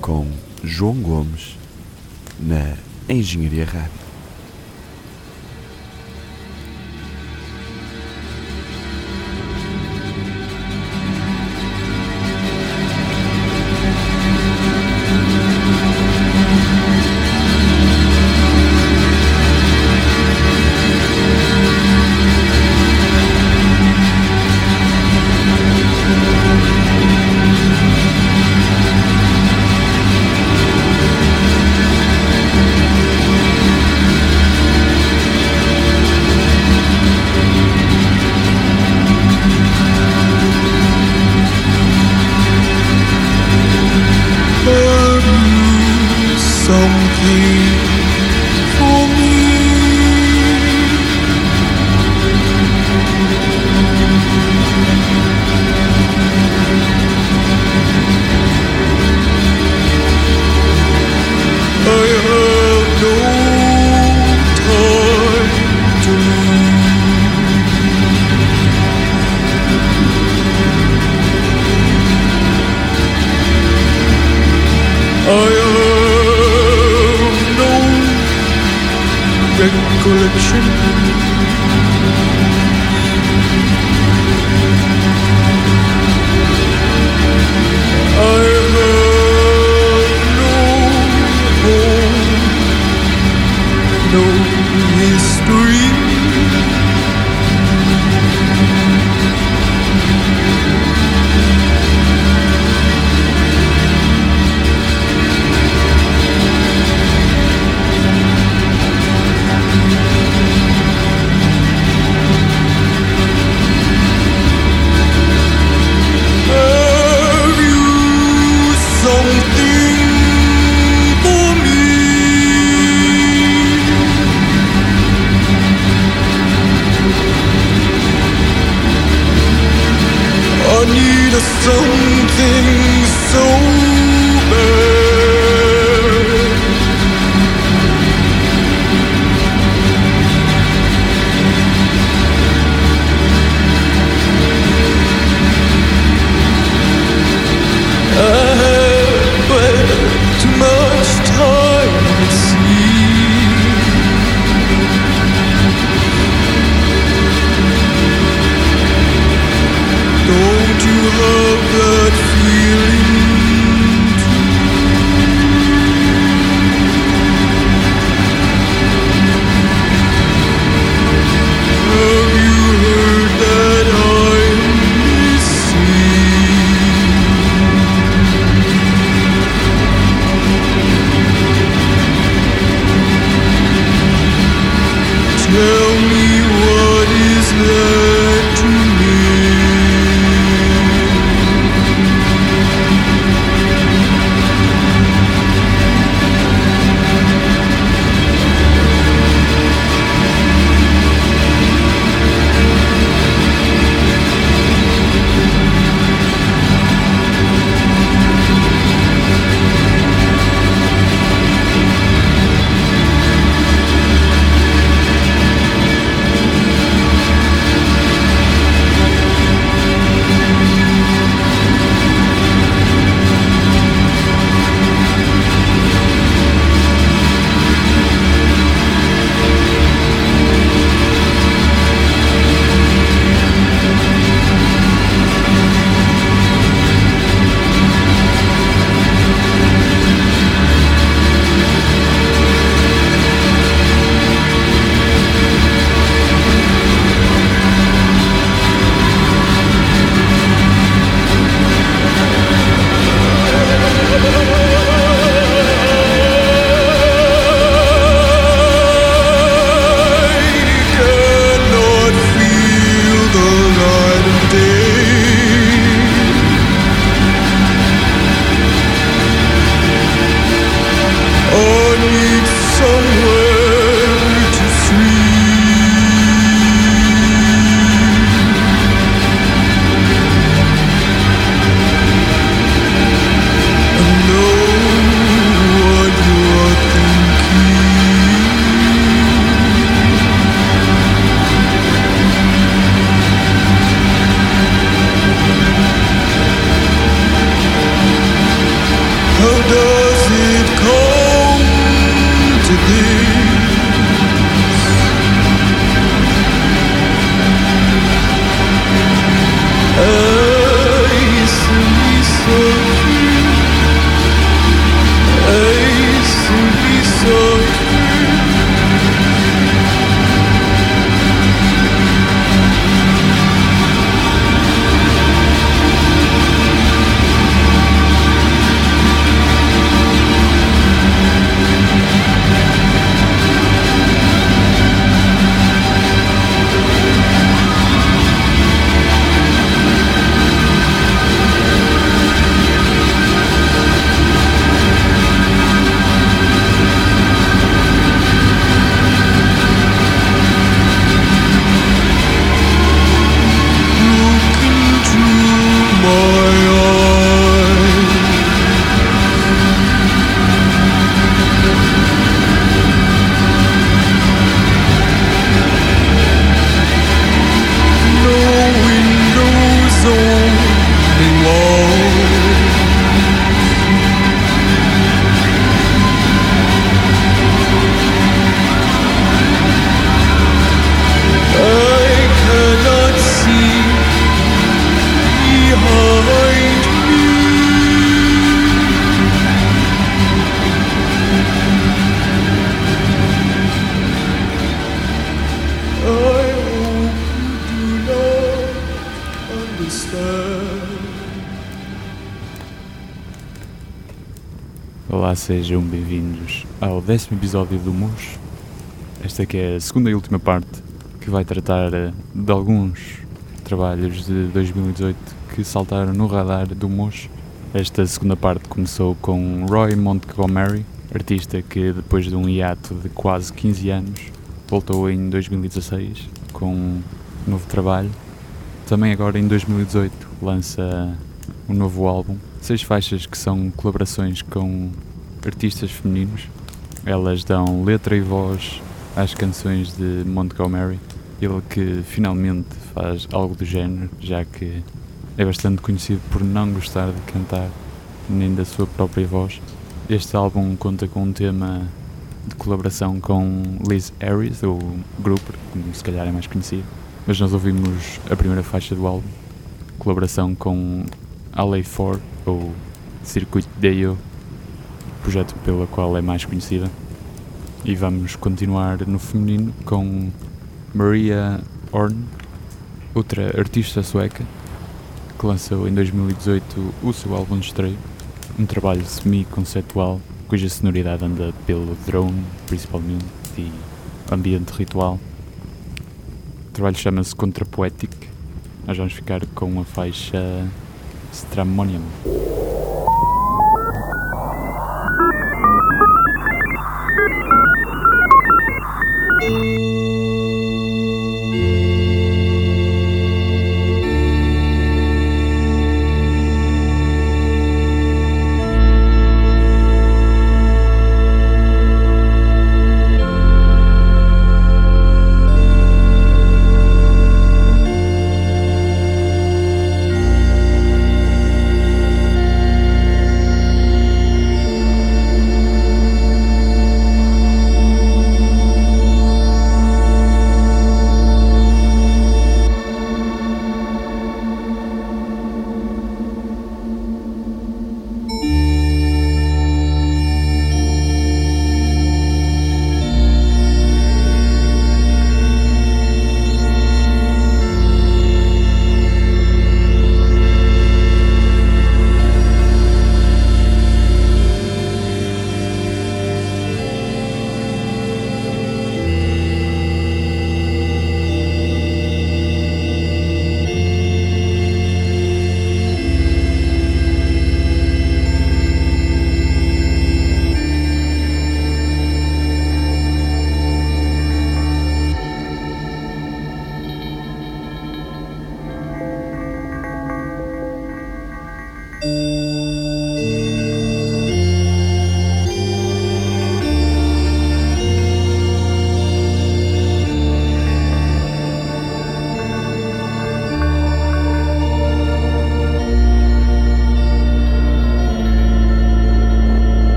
Com João Gomes, na Engenharia Rádio. History. Sejam bem-vindos ao décimo episódio do MUS. Esta é a segunda e última parte que vai tratar eh, de alguns trabalhos de 2018 que saltaram no radar do MUS. Esta segunda parte começou com Roy Montgomery, artista que depois de um hiato de quase 15 anos voltou em 2016 com um novo trabalho. Também agora em 2018 lança um novo álbum, seis faixas que são colaborações com artistas femininos. Elas dão letra e voz às canções de Montgomery. Ele que finalmente faz algo do género, já que é bastante conhecido por não gostar de cantar nem da sua própria voz. Este álbum conta com um tema de colaboração com Liz Harris, ou Grouper, como se calhar é mais conhecido. Mas nós ouvimos a primeira faixa do álbum, colaboração com LA4, ou Circuit Deo, projeto pela qual é mais conhecida. E vamos continuar no feminino com Maria Horn, outra artista sueca, que lançou em 2018 o seu álbum de estreia, um trabalho semi-conceptual cuja sonoridade anda pelo drone, principalmente, e ambiente ritual. O trabalho chama-se Contrapoetic. Nós vamos ficar com a faixa Stramonium.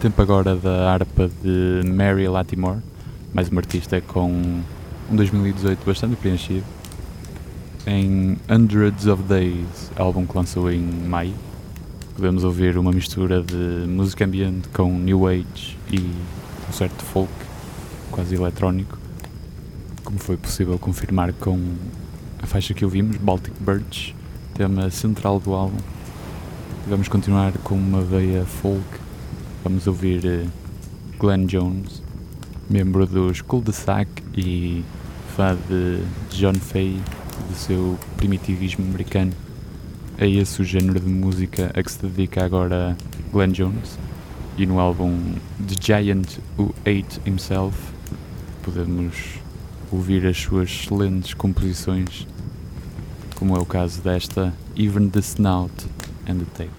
Tempo agora da harpa de Mary Latimore, mais uma artista com um 2018 bastante preenchido. Em Hundreds of Days, álbum que lançou em maio, podemos ouvir uma mistura de música ambiente com new age e um certo folk, quase eletrónico, como foi possível confirmar com a faixa que ouvimos, Baltic Birch, tema central do álbum. Vamos continuar com uma veia folk, vamos ouvir eh, Glenn Jones, membro dos Cul-de-Sac e fã de John Fay, do seu primitivismo americano. É esse o género de música a que se dedica agora Glenn Jones. E no álbum The Giant Who Ate Himself podemos ouvir as suas excelentes composições, como é o caso desta Even the Snout and the Tail.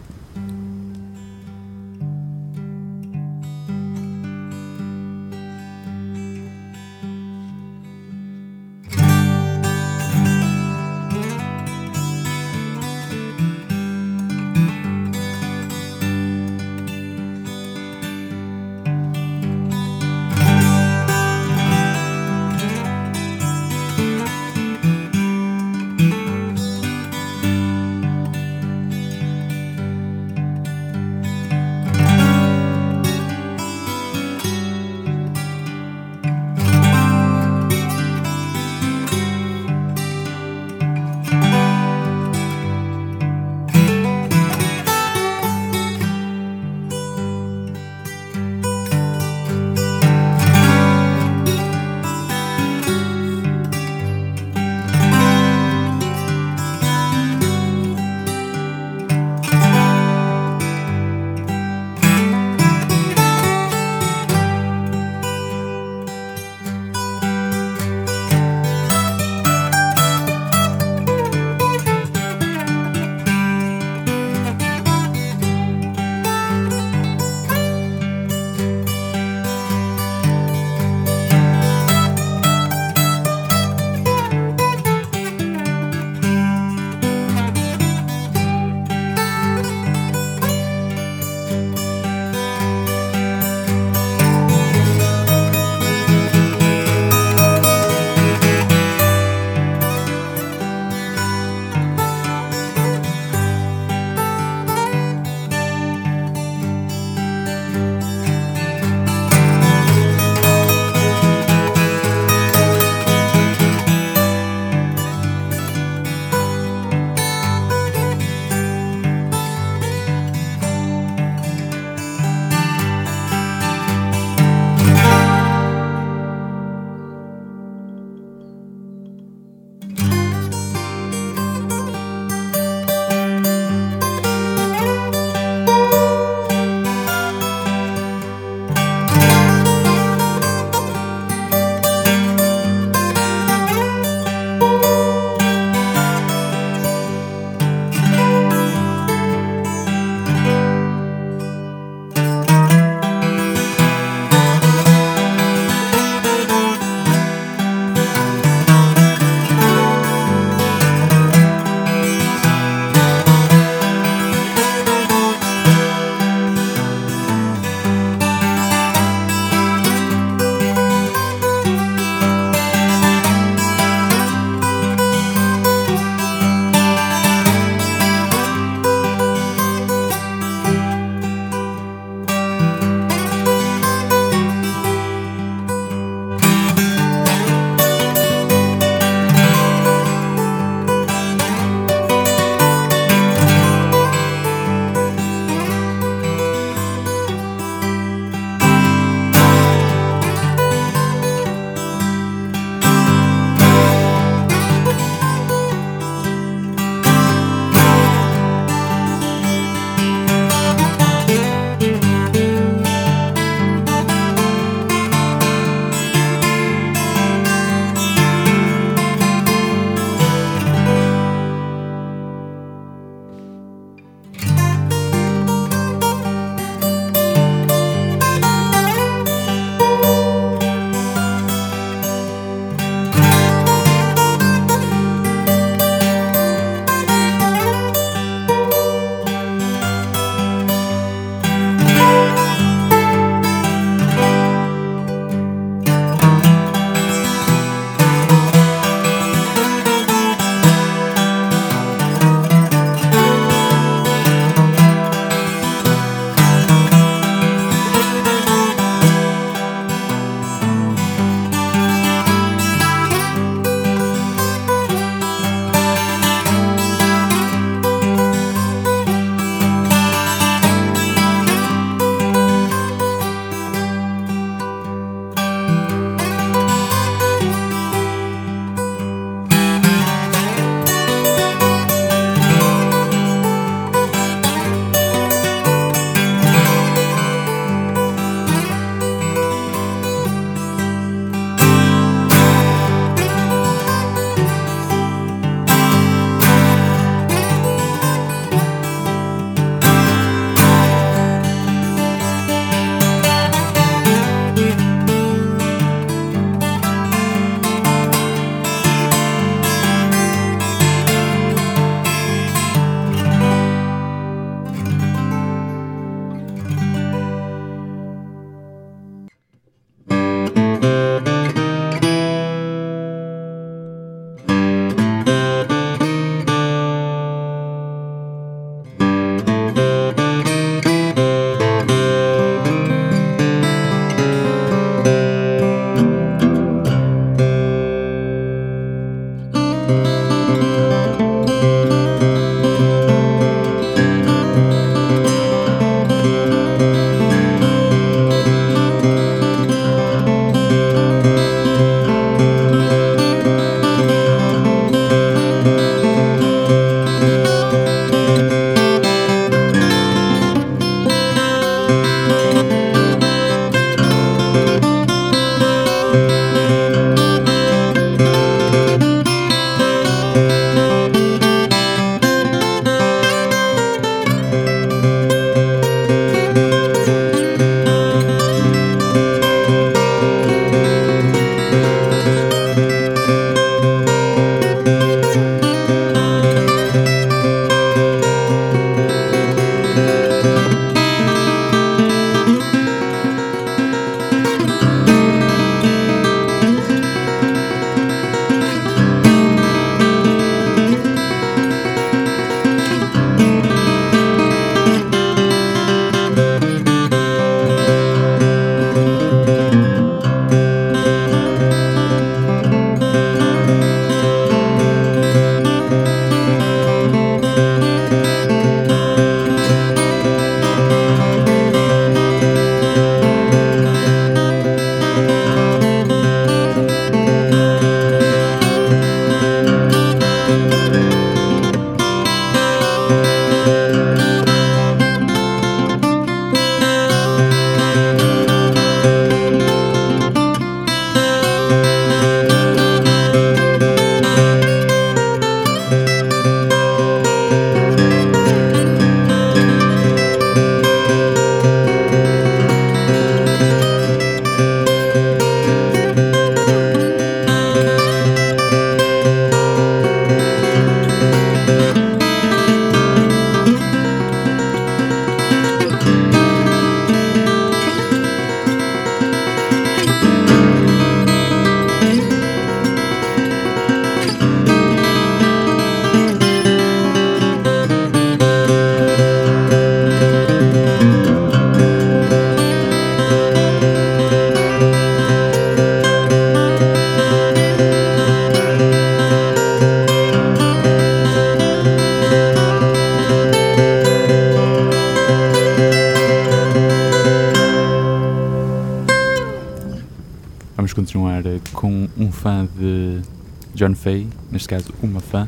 John Fay, neste caso uma fã.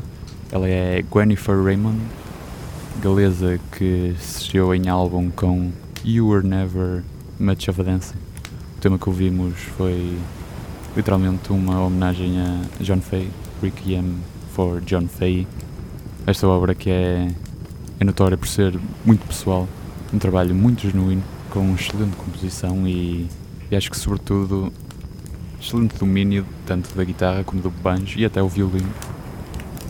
Ela é Gwenifer Raymond, galesa que se estreou em álbum com You Were Never Much of a Dancer. O tema que ouvimos foi literalmente uma homenagem a John Fay, Requiem for John Fay. Esta obra que é, é notória por ser muito pessoal, um trabalho muito genuíno, com excelente composição e, e acho que sobretudo excelente domínio tanto da guitarra como do banjo e até o violino,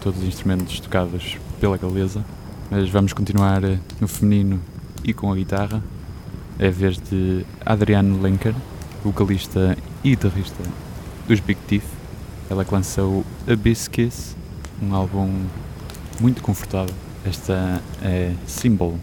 todos os instrumentos tocados pela galesa. Mas vamos continuar eh, no feminino e com a guitarra. É a vez de Adriane Lenker, vocalista e guitarrista dos Big Teeth. Ela que lançou Abyss Kiss, um álbum muito confortável. Esta é Symbol.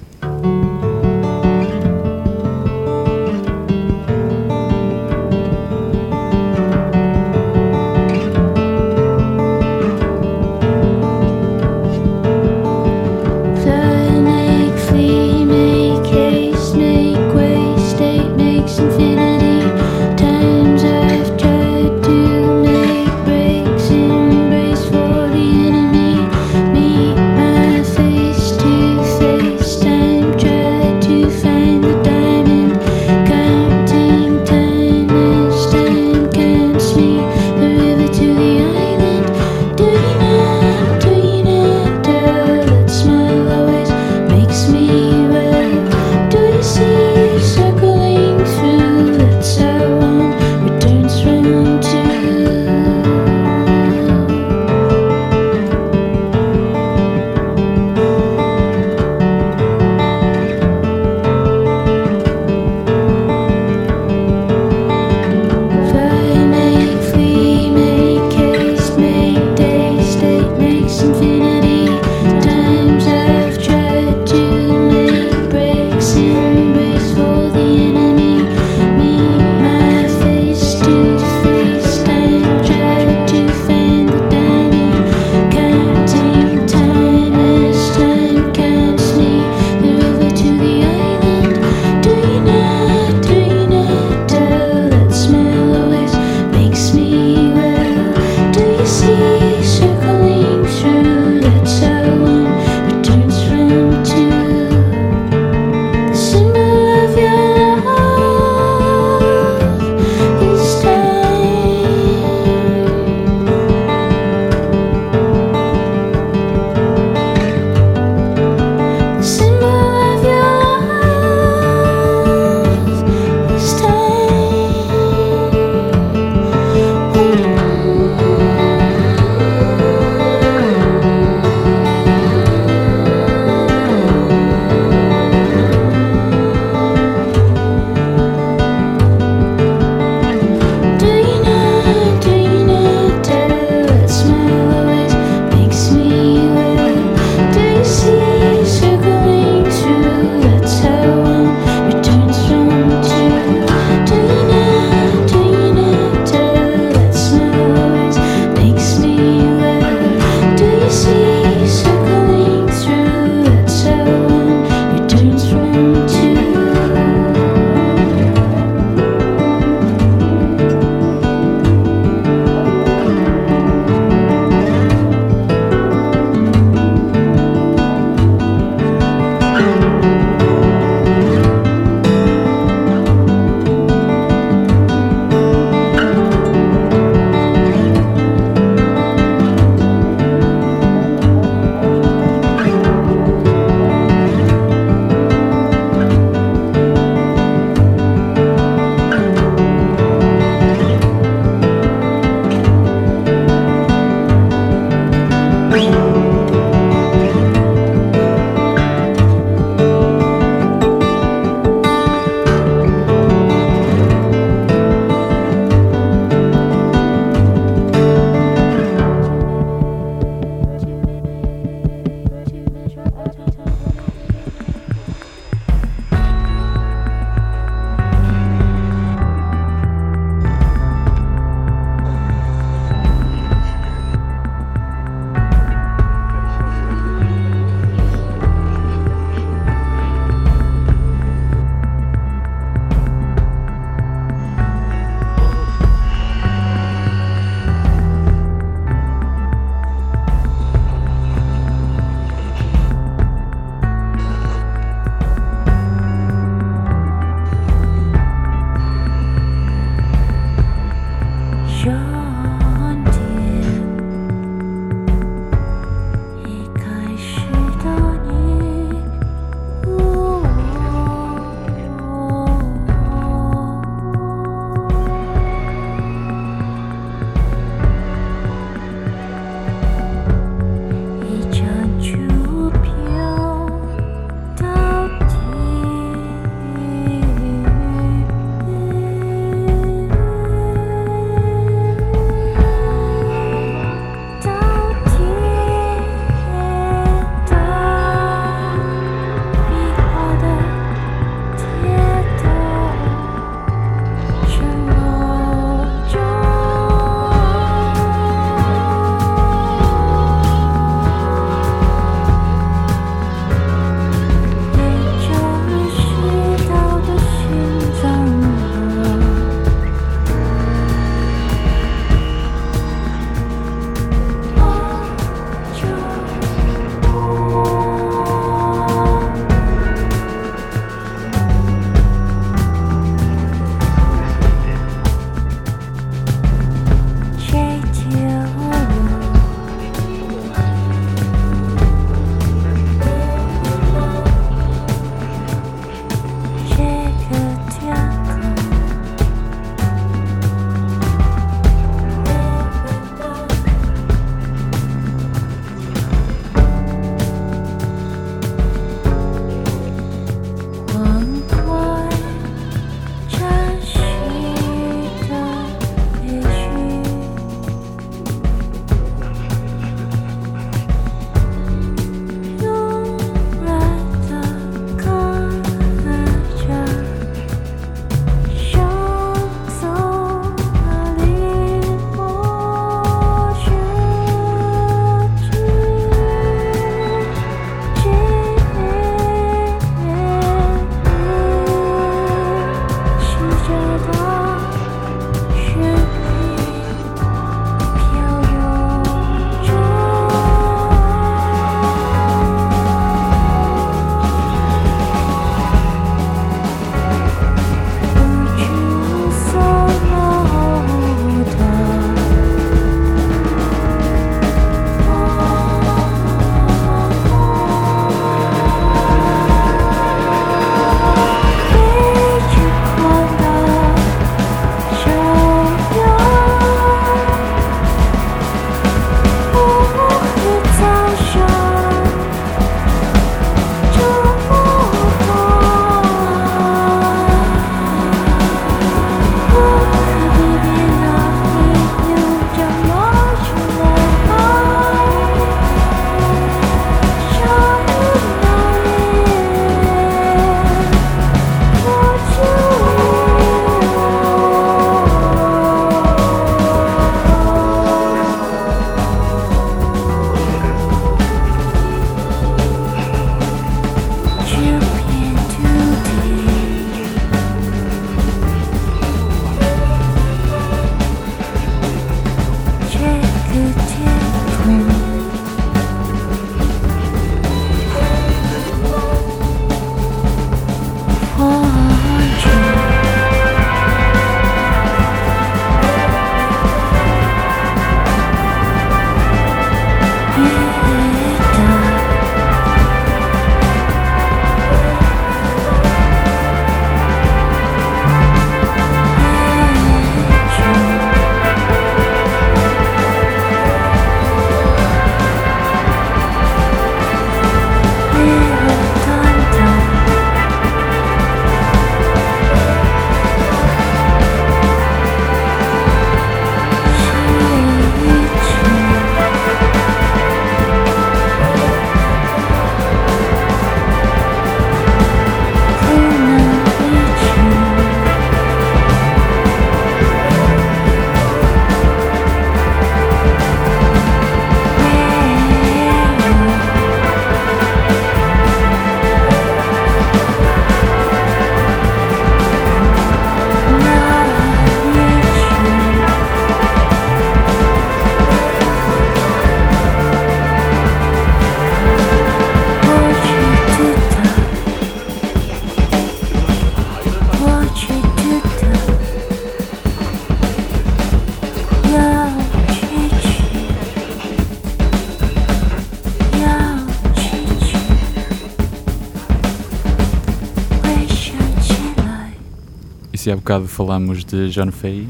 Se há bocado falamos de John Fay,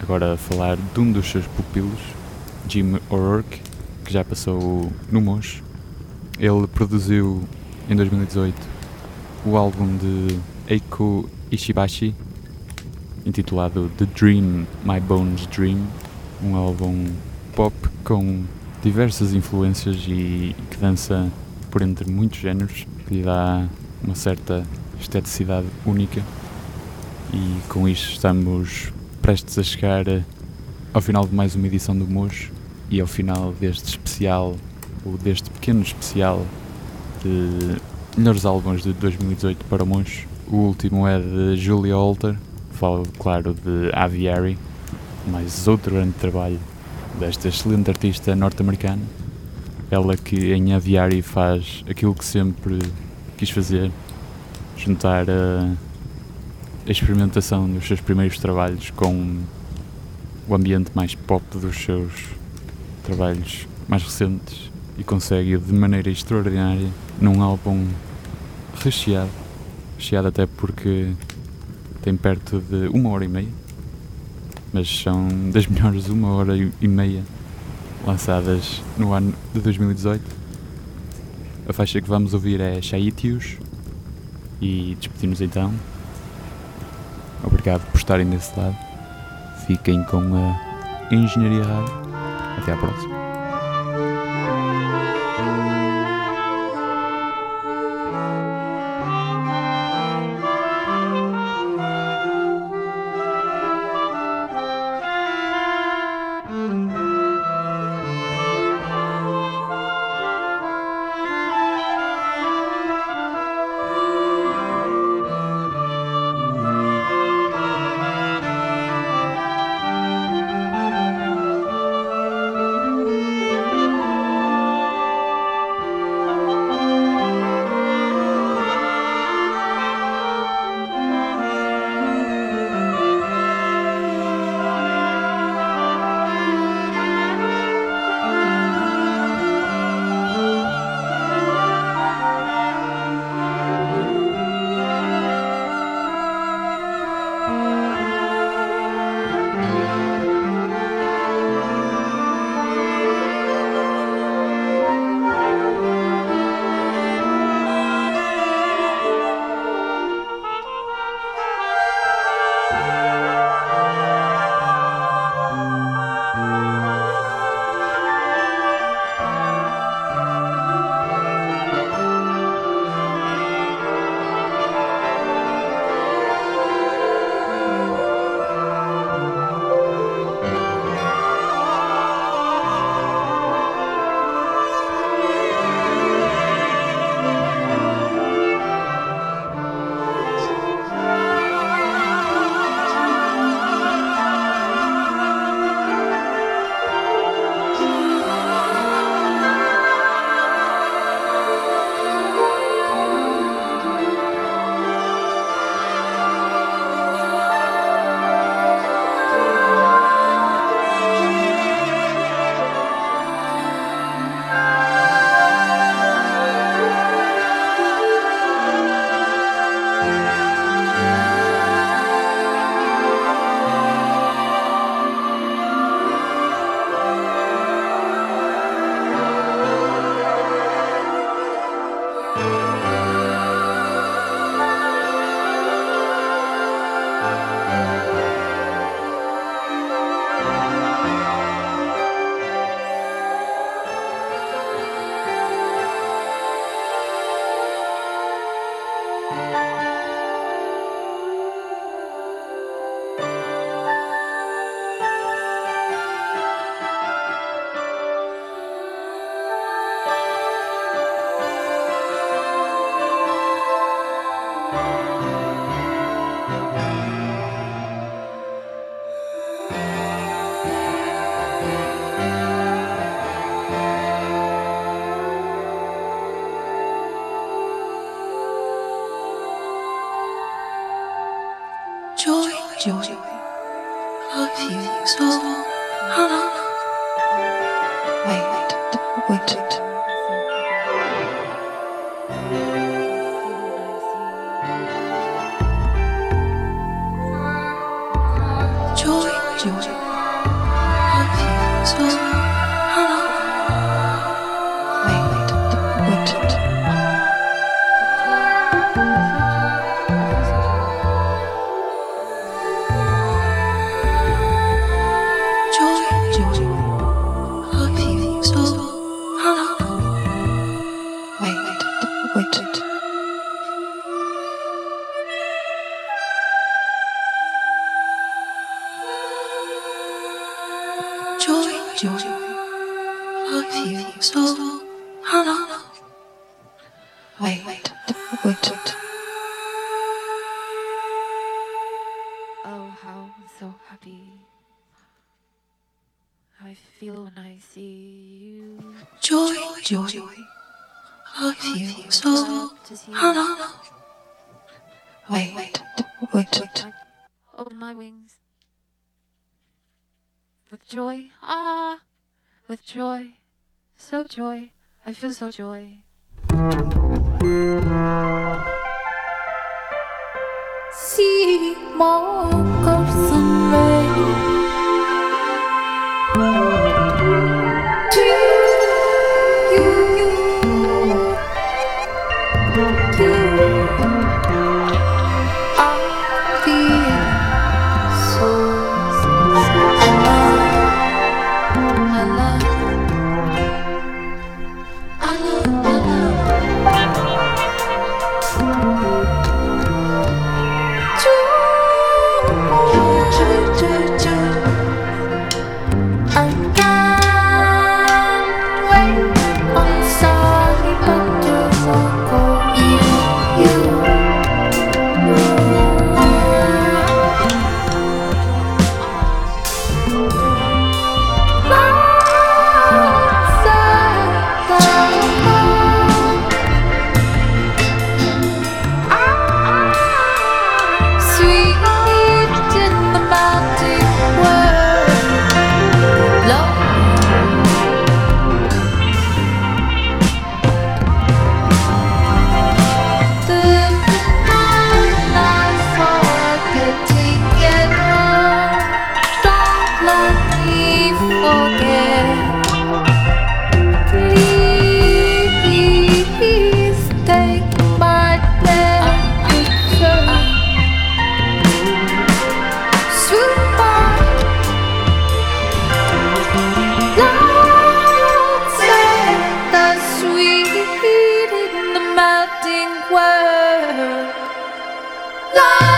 agora falar de um dos seus pupilos, Jim O'Rourke, que já passou no Mosh. Ele produziu em 2018 o álbum de Eiko Ishibashi, intitulado The Dream My Bones Dream, um álbum pop com diversas influências e que dança por entre muitos géneros, que lhe dá uma certa esteticidade única. E com isto estamos prestes a chegar ao final de mais uma edição do Mojo e ao final deste especial, ou deste pequeno especial de melhores álbuns de 2018 para Mojo. O último é de Julia Holter, falo, claro, de Aviary, mais outro grande trabalho desta excelente artista norte-americana. Ela que em Aviary faz aquilo que sempre quis fazer, juntar a, a experimentação dos seus primeiros trabalhos com o ambiente mais pop dos seus trabalhos mais recentes e consegue de maneira extraordinária num álbum recheado, recheado até porque tem perto de uma hora e meia, mas são das melhores uma hora e meia lançadas no ano de 2018. A faixa que vamos ouvir é Shaitius e despedimos então. Obrigado por estarem desse lado. Fiquem com a Engenharia Rádio. Até à próxima. Joy, joy of you so long. So joy. See more. Love